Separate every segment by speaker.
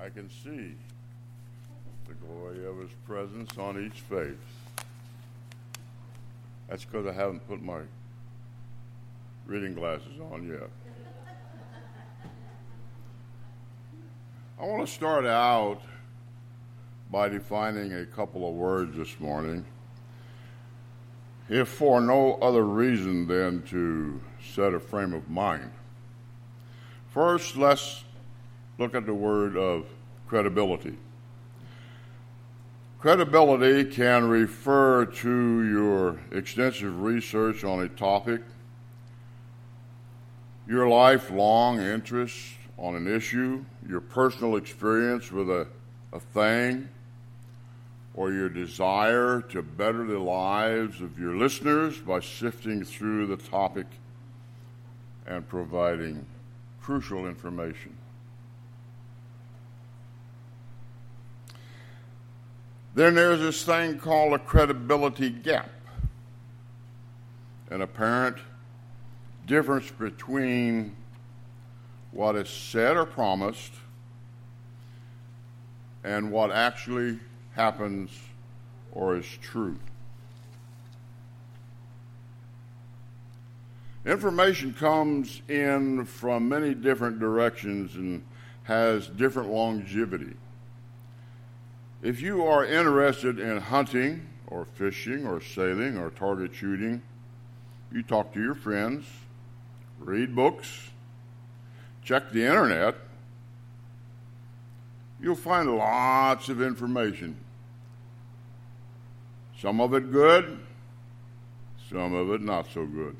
Speaker 1: I can see the glory of His presence on each face. That's because I haven't put my reading glasses on yet. I want to start out by defining a couple of words this morning, if for no other reason than to set a frame of mind. First, let's look at the word of credibility. Credibility can refer to your extensive research on a topic, your lifelong interest on an issue, your personal experience with a, a thing, or your desire to better the lives of your listeners by sifting through the topic and providing crucial information. Then there's this thing called a credibility gap, an apparent difference between what is said or promised and what actually happens or is true. Information comes in from many different directions and has different longevity. If you are interested in hunting or fishing or sailing or target shooting, you talk to your friends, read books, check the internet. You'll find lots of information. Some of it good, some of it not so good.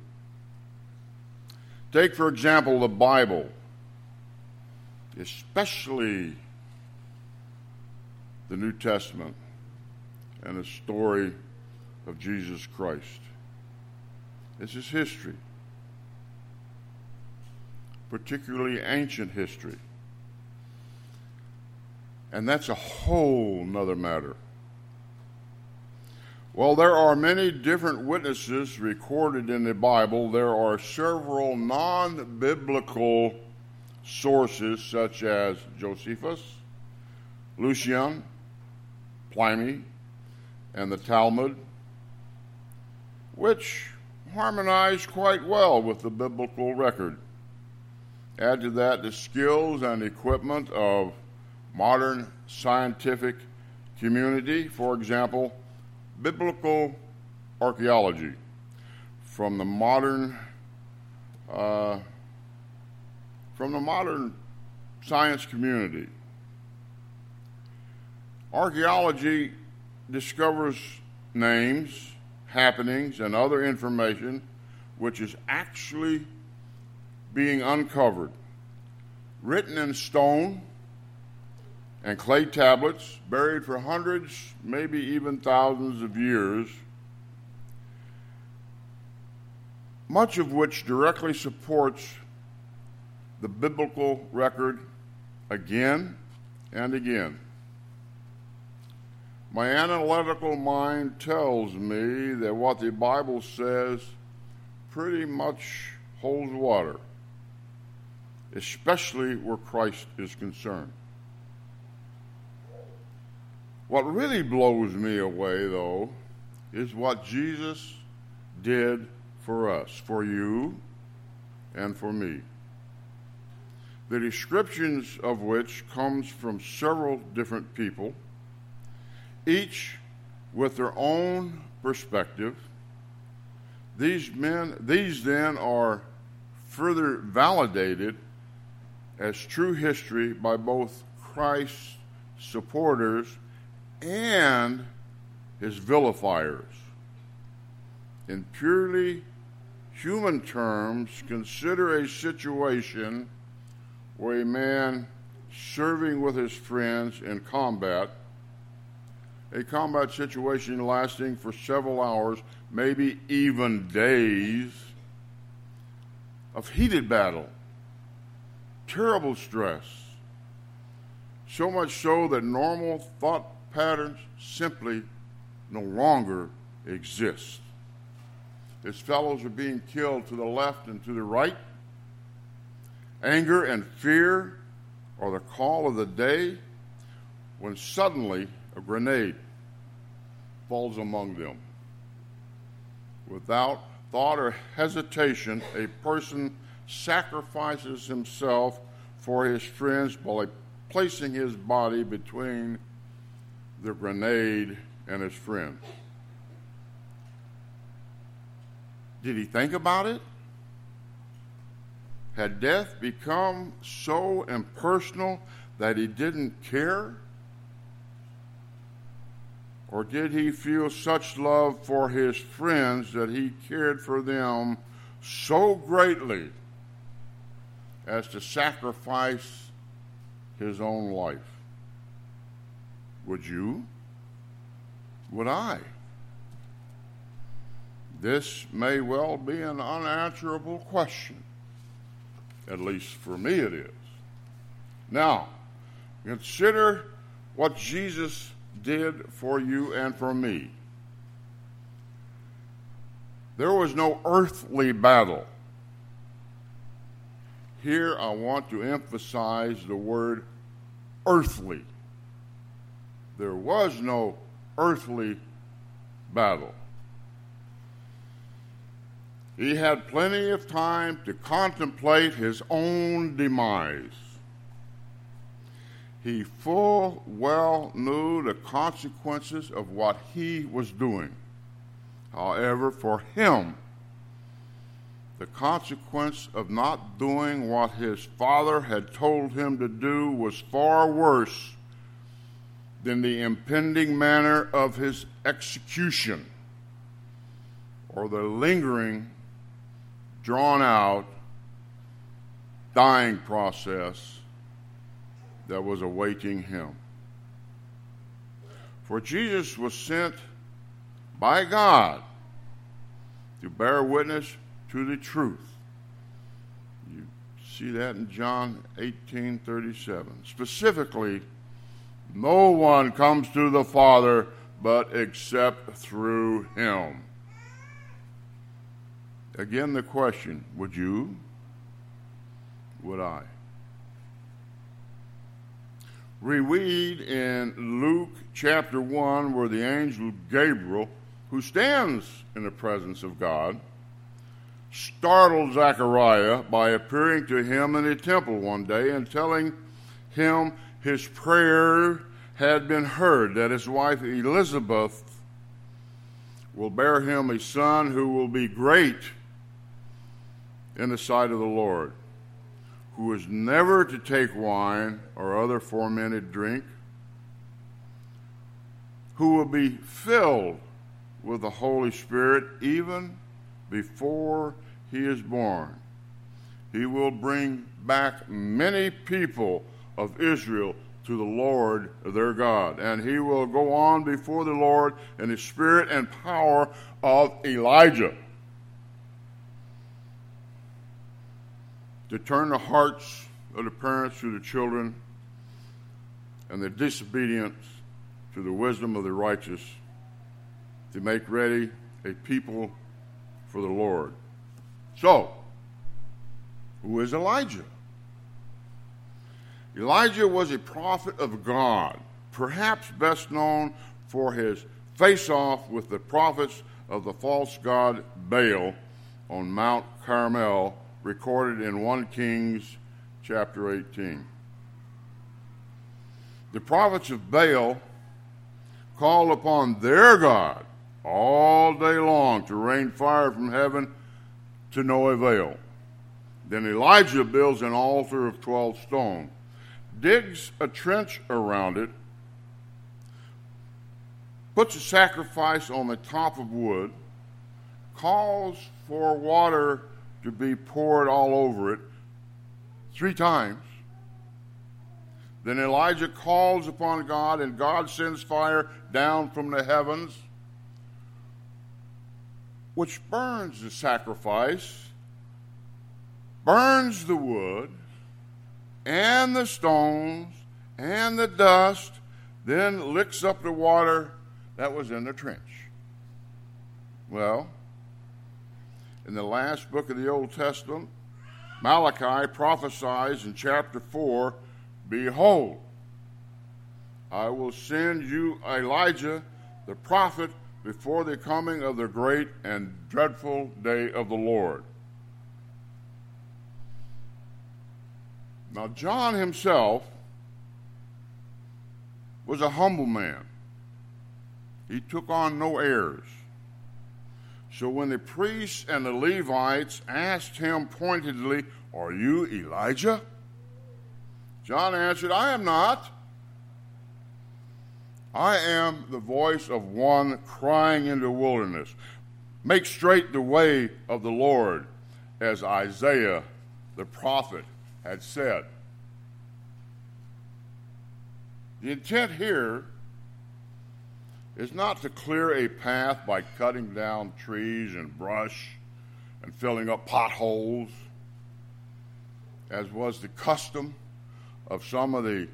Speaker 1: Take, for example, the Bible, especially the New Testament and the story of Jesus Christ. This is history, particularly ancient history. And that's a whole nother matter. Well, there are many different witnesses recorded in the Bible. There are several non biblical sources, such as Josephus, Lucian, Pliny, and the Talmud, which harmonize quite well with the biblical record. Add to that the skills and equipment of modern scientific community, for example, biblical archaeology from the modern uh, from the modern science community. Archaeology discovers names, happenings, and other information which is actually being uncovered, written in stone and clay tablets, buried for hundreds, maybe even thousands of years, much of which directly supports the biblical record again and again. My analytical mind tells me that what the Bible says pretty much holds water, especially where Christ is concerned. What really blows me away, though, is what Jesus did for us, for you, and for me. The descriptions of which comes from several different people each with their own perspective. These men, these then are further validated as true history by both Christ's supporters and his vilifiers. In purely human terms, consider a situation where a man serving with his friends in combat a combat situation lasting for several hours, maybe even days, of heated battle, terrible stress, so much so that normal thought patterns simply no longer exist. His fellows are being killed to the left and to the right, anger and fear are the call of the day when suddenly a grenade falls among them. Without thought or hesitation, a person sacrifices himself for his friends by placing his body between the grenade and his friend. Did he think about it? Had death become so impersonal that he didn't care? Or did he feel such love for his friends that he cared for them so greatly as to sacrifice his own life? Would you? Would I? This may well be an unanswerable question. At least for me it is. Now, consider what Jesus did for you and for me. There was no earthly battle. Here I want to emphasize the word earthly. There was no earthly battle. He had plenty of time to contemplate his own demise. He full well knew the consequences of what he was doing. However, for him, the consequence of not doing what his father had told him to do was far worse than the impending manner of his execution or the lingering drawn out dying process that was awaiting him. For Jesus was sent by God to bear witness to the truth. You see that in John 18:37. Specifically, no one comes to the Father but except through him. Again, the question would you? Would I? Reread in Luke chapter 1 where the angel Gabriel, who stands in the presence of God, startled Zechariah by appearing to him in the temple one day and telling him his prayer had been heard, that his wife Elizabeth will bear him a son who will be great in the sight of the Lord, who is never to take wine or other fermented drink, who will be filled with the Holy Spirit even before he is born. He will bring back many people of Israel to the Lord their God, and he will go on before the Lord in the spirit and power of Elijah to turn the hearts of the parents to the children and the disobedience to the wisdom of the righteous to make ready a people for the Lord. So, who is Elijah? Elijah was a prophet of God, perhaps best known for his face off with the prophets of the false god Baal on Mount Carmel recorded in 1 Kings chapter 18. The prophets of Baal called upon their God all day long to rain fire from heaven to no avail. Then Elijah builds an altar of 12 stone, digs a trench around it, puts a sacrifice on the top of wood, calls for water to be poured all over it three times. Then Elijah calls upon God, and God sends fire down from the heavens, which burns the sacrifice, burns the wood, and the stones, and the dust, then licks up the water that was in the trench. Well, in the last book of the Old Testament, Malachi prophesies in chapter 4 Behold, I will send you Elijah the prophet before the coming of the great and dreadful day of the Lord. Now, John himself was a humble man. He took on no airs. So when the priests and the Levites asked him pointedly, Are you Elijah? John answered, I am not. I am the voice of one crying in the wilderness. Make straight the way of the Lord, as Isaiah the prophet had said. The intent here is not to clear a path by cutting down trees and brush and filling up potholes, as was the custom of some of the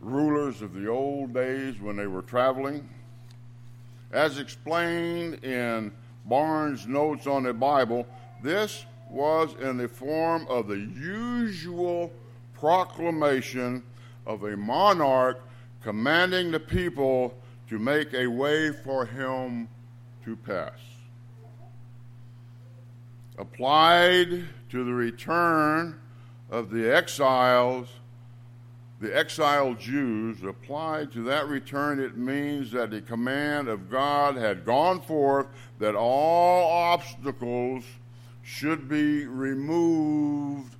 Speaker 1: rulers of the old days when they were traveling. As explained in Barnes' notes on the Bible, this was in the form of the usual proclamation of a monarch commanding the people to make a way for him to pass. Applied to the return of the exiles, the exiled Jews, applied to that return, it means that the command of God had gone forth that all obstacles should be removed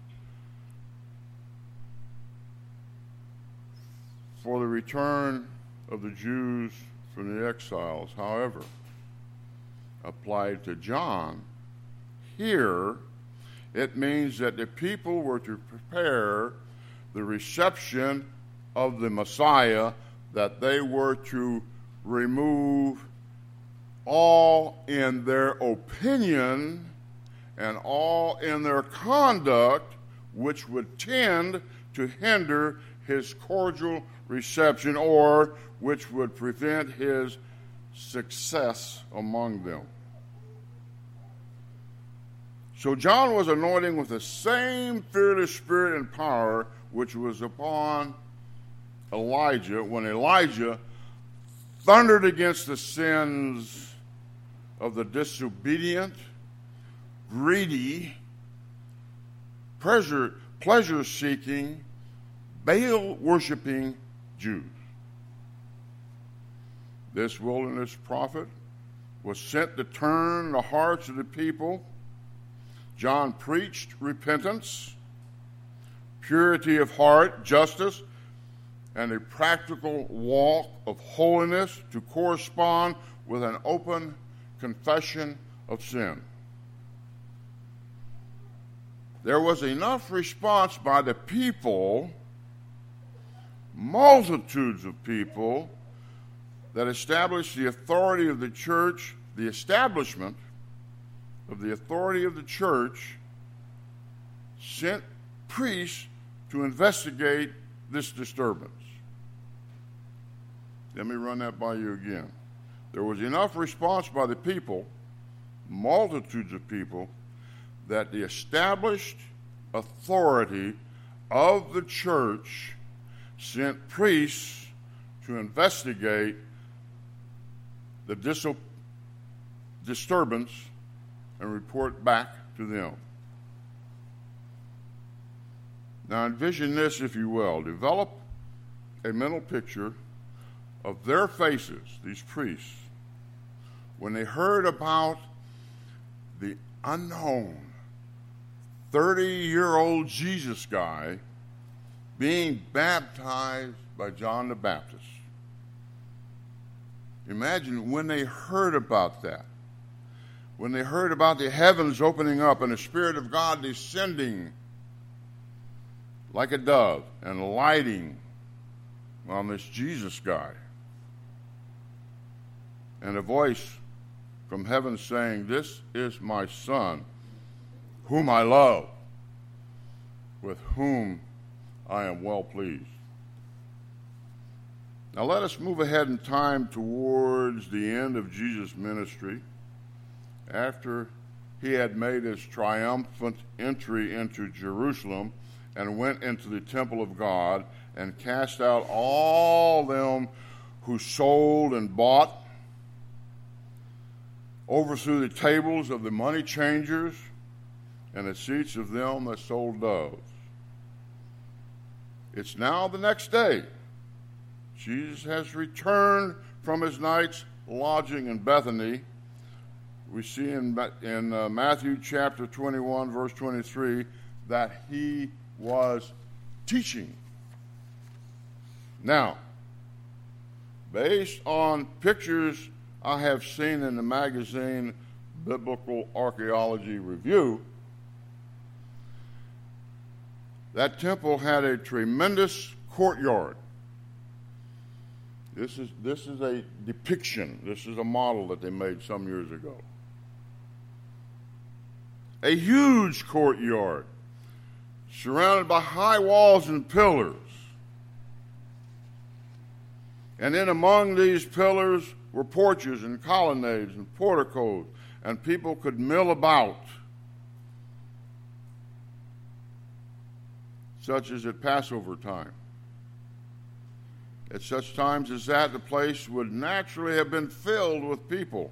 Speaker 1: for the return of the Jews from the exiles. However, applied to John, here it means that the people were to prepare the reception of the Messiah, that they were to remove all in their opinion and all in their conduct which would tend to hinder his cordial reception or which would prevent his success among them. So John was anointing with the same fearless spirit and power which was upon Elijah when Elijah thundered against the sins of the disobedient, greedy, pleasure, seeking, Baal worshiping Jews. This wilderness prophet was sent to turn the hearts of the people. John preached repentance, purity of heart, justice, and a practical walk of holiness to correspond with an open confession of sin. There was enough response by the people multitudes of people that established the authority of the church, the establishment of the authority of the church, sent priests to investigate this disturbance. Let me run that by you again. There was enough response by the people, multitudes of people, that the established authority of the church sent priests to investigate the diso- disturbance and report back to them. Now, envision this, if you will. Develop a mental picture of their faces, these priests, when they heard about the unknown 30 year old Jesus guy being baptized by John the Baptist. Imagine when they heard about that, when they heard about the heavens opening up and the Spirit of God descending like a dove and lighting on this Jesus guy, and a voice from heaven saying, This is my Son, whom I love, with whom I am well pleased. Now let us move ahead in time towards the end of Jesus' ministry after he had made his triumphant entry into Jerusalem and went into the temple of God and cast out all them who sold and bought, overthrew the tables of the money changers and the seats of them that sold doves. It's now the next day. Jesus has returned from his night's lodging in Bethany. We see in, in uh, Matthew chapter 21, verse 23, that he was teaching. Now, based on pictures I have seen in the magazine Biblical Archaeology Review, that temple had a tremendous courtyard. This is, this is a depiction, this is a model that they made some years ago. A huge courtyard surrounded by high walls and pillars. And then among these pillars were porches and colonnades and porticos, and people could mill about, such as at Passover time. At such times as that, the place would naturally have been filled with people.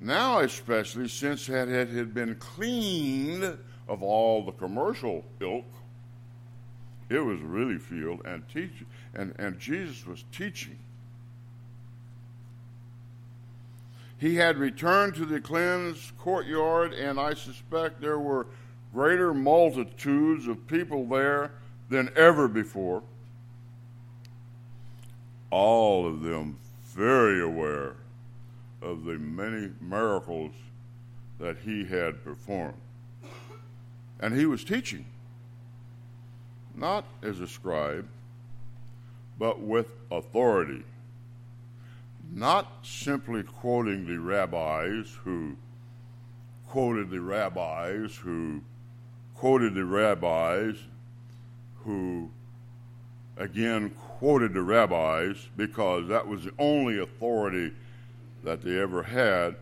Speaker 1: Now, especially since it had been cleaned of all the commercial ilk, it was really filled, and teach, and, and Jesus was teaching. He had returned to the cleansed courtyard, and I suspect there were greater multitudes of people there than ever before all of them very aware of the many miracles that he had performed. And he was teaching, not as a scribe, but with authority. Not simply quoting the rabbis who quoted the rabbis who quoted the rabbis who again quoted the rabbis because that was the only authority that they ever had.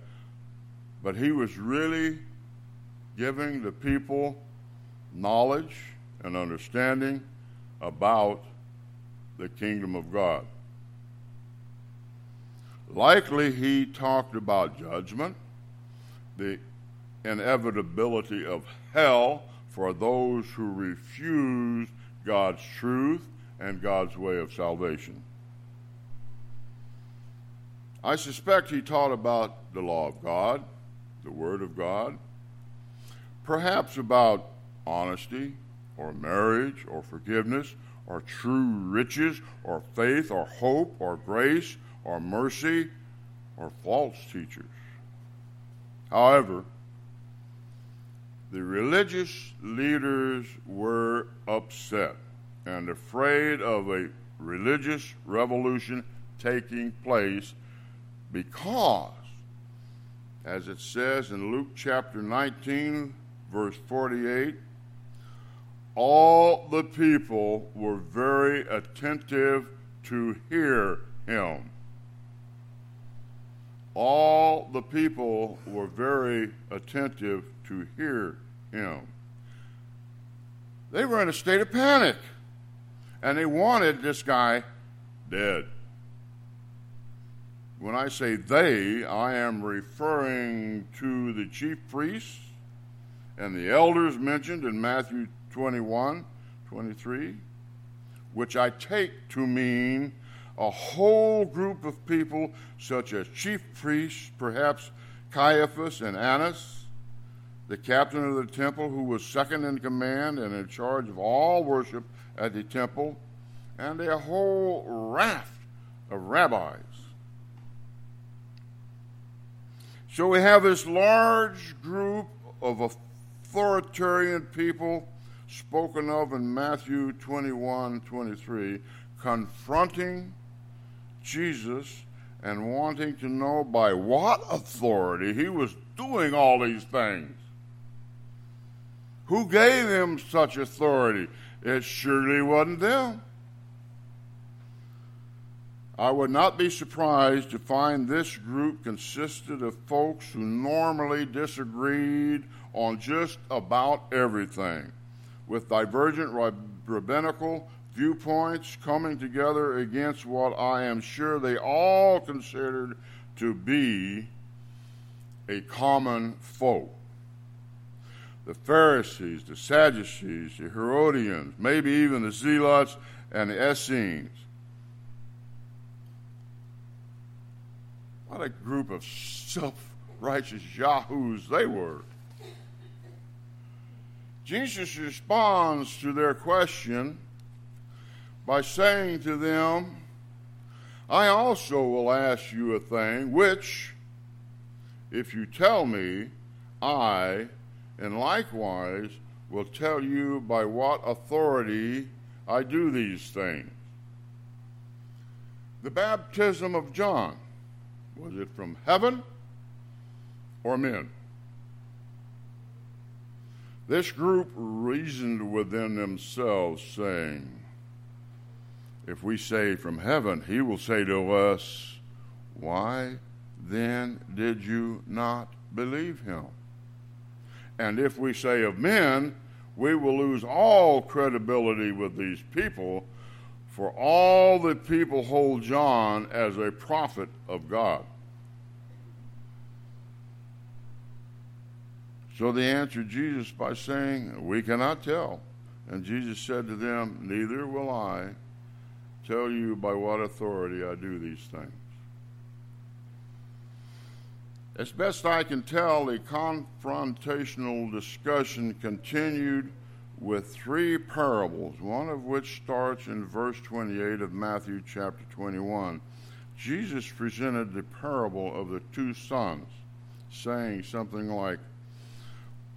Speaker 1: But he was really giving the people knowledge and understanding about the kingdom of God. Likely, he talked about judgment, the inevitability of hell for those who refuse God's truth and God's way of salvation. I suspect he taught about the law of God, the Word of God, perhaps about honesty or marriage or forgiveness or true riches or faith or hope or grace or mercy or false teachers. However, the religious leaders were upset and afraid of a religious revolution taking place because, as it says in Luke chapter 19, verse 48, all the people were very attentive to hear him. All the people were very attentive to hear him. They were in a state of panic and they wanted this guy dead. When I say they, I am referring to the chief priests and the elders mentioned in Matthew 21 23, which I take to mean a whole group of people, such as chief priests, perhaps Caiaphas and Annas, the captain of the temple, who was second in command and in charge of all worship at the temple, and a whole raft of rabbis. So we have this large group of authoritarian people spoken of in Matthew 21 23, confronting Jesus and wanting to know by what authority he was doing all these things. Who gave him such authority? It surely wasn't them. I would not be surprised to find this group consisted of folks who normally disagreed on just about everything, with divergent rabbinical viewpoints coming together against what I am sure they all considered to be a common foe. The Pharisees, the Sadducees, the Herodians, maybe even the Zealots and the Essenes. What a group of self righteous yahoos they were. Jesus responds to their question by saying to them, I also will ask you a thing which, if you tell me, I, and likewise, will tell you by what authority I do these things. The baptism of John, was it from heaven or men? This group reasoned within themselves, saying, If we say from heaven, he will say to us, Why then did you not believe him? And if we say of men, we will lose all credibility with these people, for all the people hold John as a prophet of God. So they answered Jesus by saying, We cannot tell. And Jesus said to them, Neither will I tell you by what authority I do these things. As best I can tell, the confrontational discussion continued with three parables, one of which starts in verse 28 of Matthew chapter 21. Jesus presented the parable of the two sons, saying something like,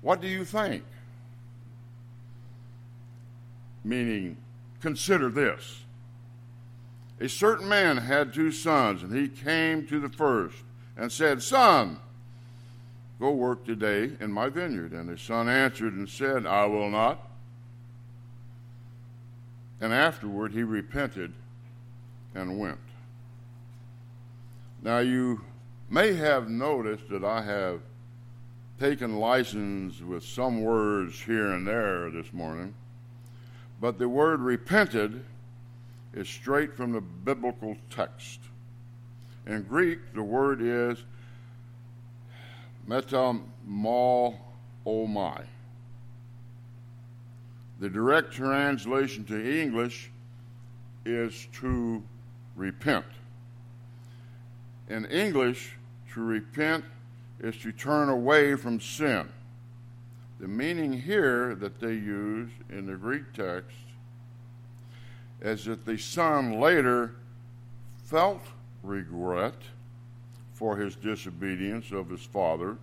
Speaker 1: what do you think? Meaning, consider this. A certain man had two sons, and he came to the first and said, Son, go work today in my vineyard. And his son answered and said, I will not. And afterward he repented and went. Now you may have noticed that I have taken license with some words here and there this morning, but the word repented is straight from the biblical text. In Greek, the word is metamelomai. The direct translation to English is to repent. In English, to repent is to turn away from sin. The meaning here that they use in the Greek text is that the son later felt regret for his disobedience of his father,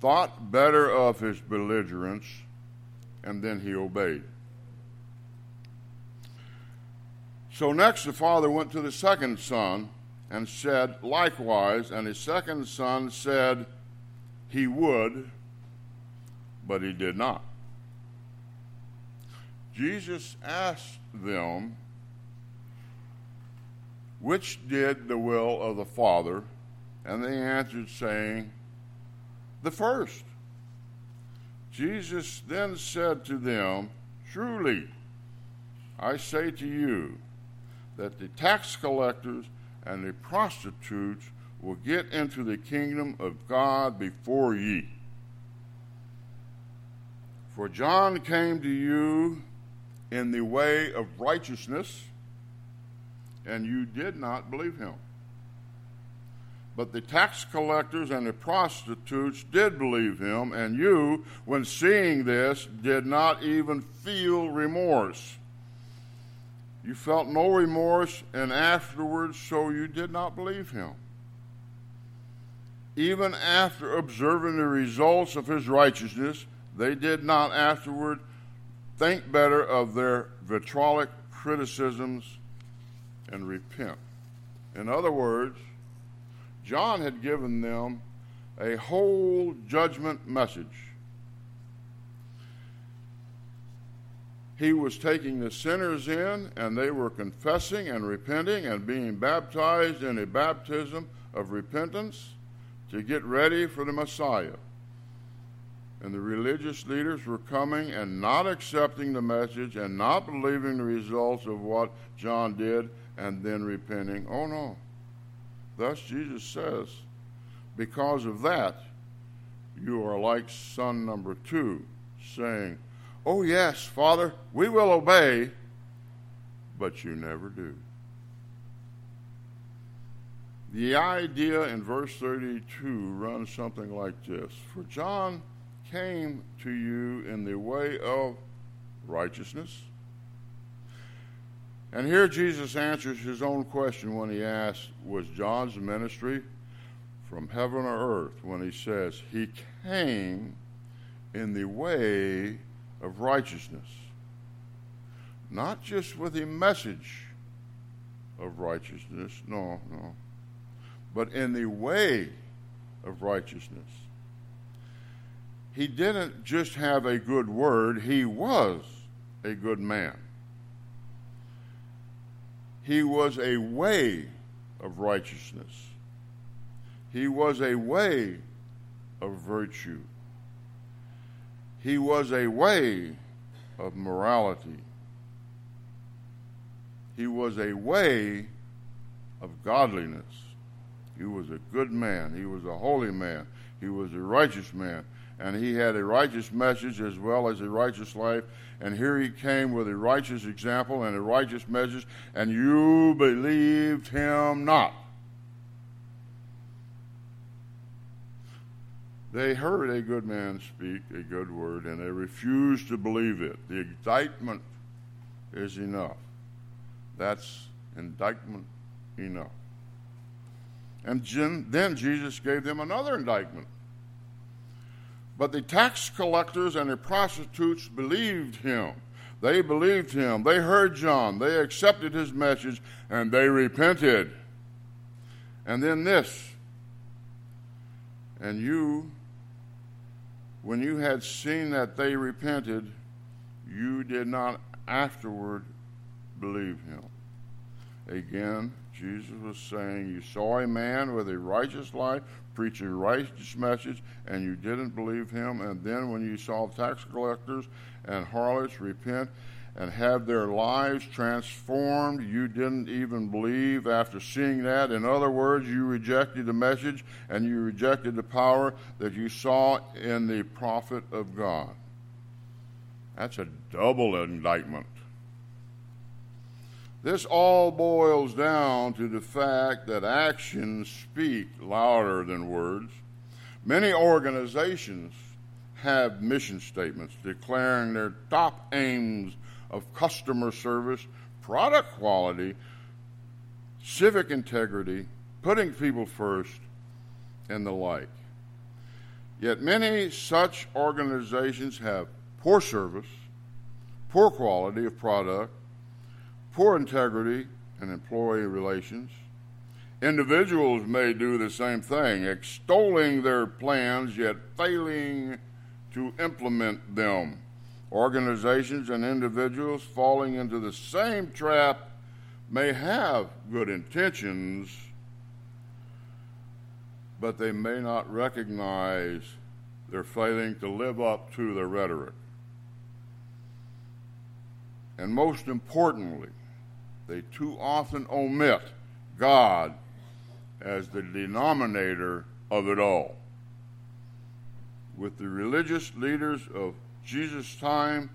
Speaker 1: thought better of his belligerence, and then he obeyed. So next, the father went to the second son and said likewise, and his second son said he would, but he did not. Jesus asked them, which did the will of the Father? And they answered, saying, The first. Jesus then said to them, Truly, I say to you, that the tax collectors and the prostitutes will get into the kingdom of God before ye. For John came to you in the way of righteousness, and you did not believe him. But the tax collectors and the prostitutes did believe him, and you, when seeing this, did not even feel remorse. You felt no remorse, and afterwards, so you did not believe him. Even after observing the results of his righteousness, they did not afterward think better of their vitriolic criticisms and repent. In other words, John had given them a whole judgment message he was taking the sinners in, and they were confessing and repenting and being baptized in a baptism of repentance to get ready for the Messiah. And the religious leaders were coming and not accepting the message and not believing the results of what John did and then repenting. Oh no. Thus Jesus says, because of that, you are like son number two, saying, Oh, yes, Father, we will obey, but you never do. The idea in verse 32 runs something like this For John came to you in the way of righteousness. And here Jesus answers his own question when he asks, Was John's ministry from heaven or earth? When he says, He came in the way of righteousness. Not just with a message of righteousness, no, no, but in the way of righteousness. He didn't just have a good word, he was a good man. He was a way of righteousness. He was a way of virtue. He was a way of morality. He was a way of godliness. He was a good man. He was a holy man. He was a righteous man. And he had a righteous message as well as a righteous life. And here he came with a righteous example and a righteous message, and you believed him not. They heard a good man speak a good word, and they refused to believe it. The indictment is enough. That's indictment enough. And then Jesus gave them another indictment. But the tax collectors and the prostitutes believed him. They believed him. They heard John. They accepted his message and they repented. And then this. And you when you had seen that they repented, you did not afterward believe him. Again, Jesus was saying, You saw a man with a righteous life preach a righteous message, and you didn't believe him. And then when you saw tax collectors and harlots repent and have their lives transformed. You didn't even believe after seeing that. In other words, you rejected the message and you rejected the power that you saw in the prophet of God. That's a double indictment. This all boils down to the fact that actions speak louder than words. Many organizations have mission statements declaring their top aims of customer service, product quality, civic integrity, putting people first, and the like. Yet many such organizations have poor service, poor quality of product, poor integrity and employee relations. Individuals may do the same thing, extolling their plans yet failing to implement them organizations and individuals falling into the same trap may have good intentions, but they may not recognize they're failing to live up to their rhetoric. And most importantly, they too often omit God as the denominator of it all. With the religious leaders of Jesus' time,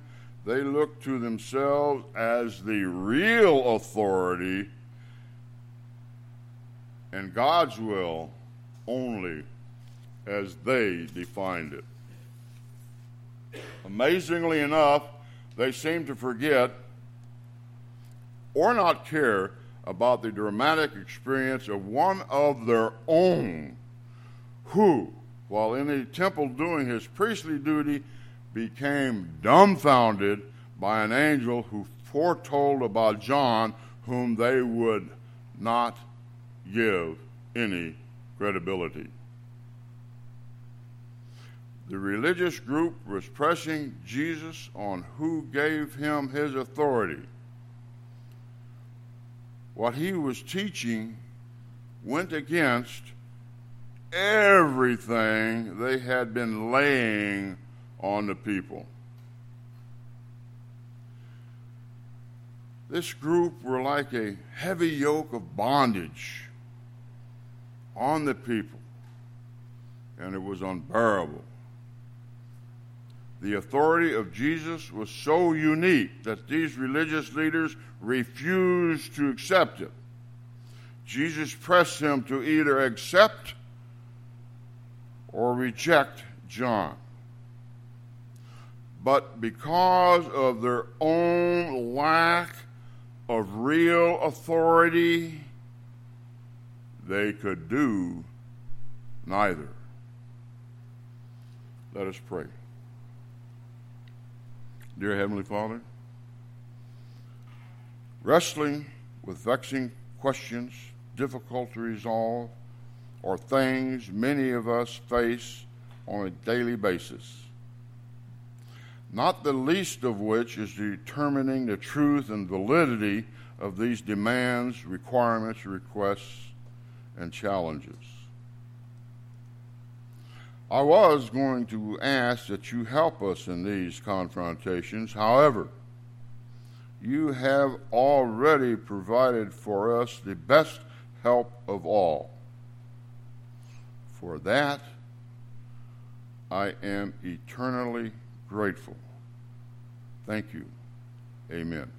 Speaker 1: they looked to themselves as the real authority and God's will only as they defined it. Amazingly enough, they seem to forget or not care about the dramatic experience of one of their own who, while in the temple doing his priestly duty, became dumbfounded by an angel who foretold about John, whom they would not give any credibility. The religious group was pressing Jesus on who gave him his authority. What he was teaching went against everything they had been laying on the people. This group were like a heavy yoke of bondage on the people, and it was unbearable. The authority of Jesus was so unique that these religious leaders refused to accept it. Jesus pressed them to either accept or reject John. But because of their own lack of real authority, they could do neither. Let us pray. Dear Heavenly Father, wrestling with vexing questions, difficult to resolve, or things many of us face on a daily basis. Not the least of which is determining the truth and validity of these demands, requirements, requests, and challenges. I was going to ask that you help us in these confrontations. However, you have already provided for us the best help of all. For that, I am eternally grateful. Thank you. Amen.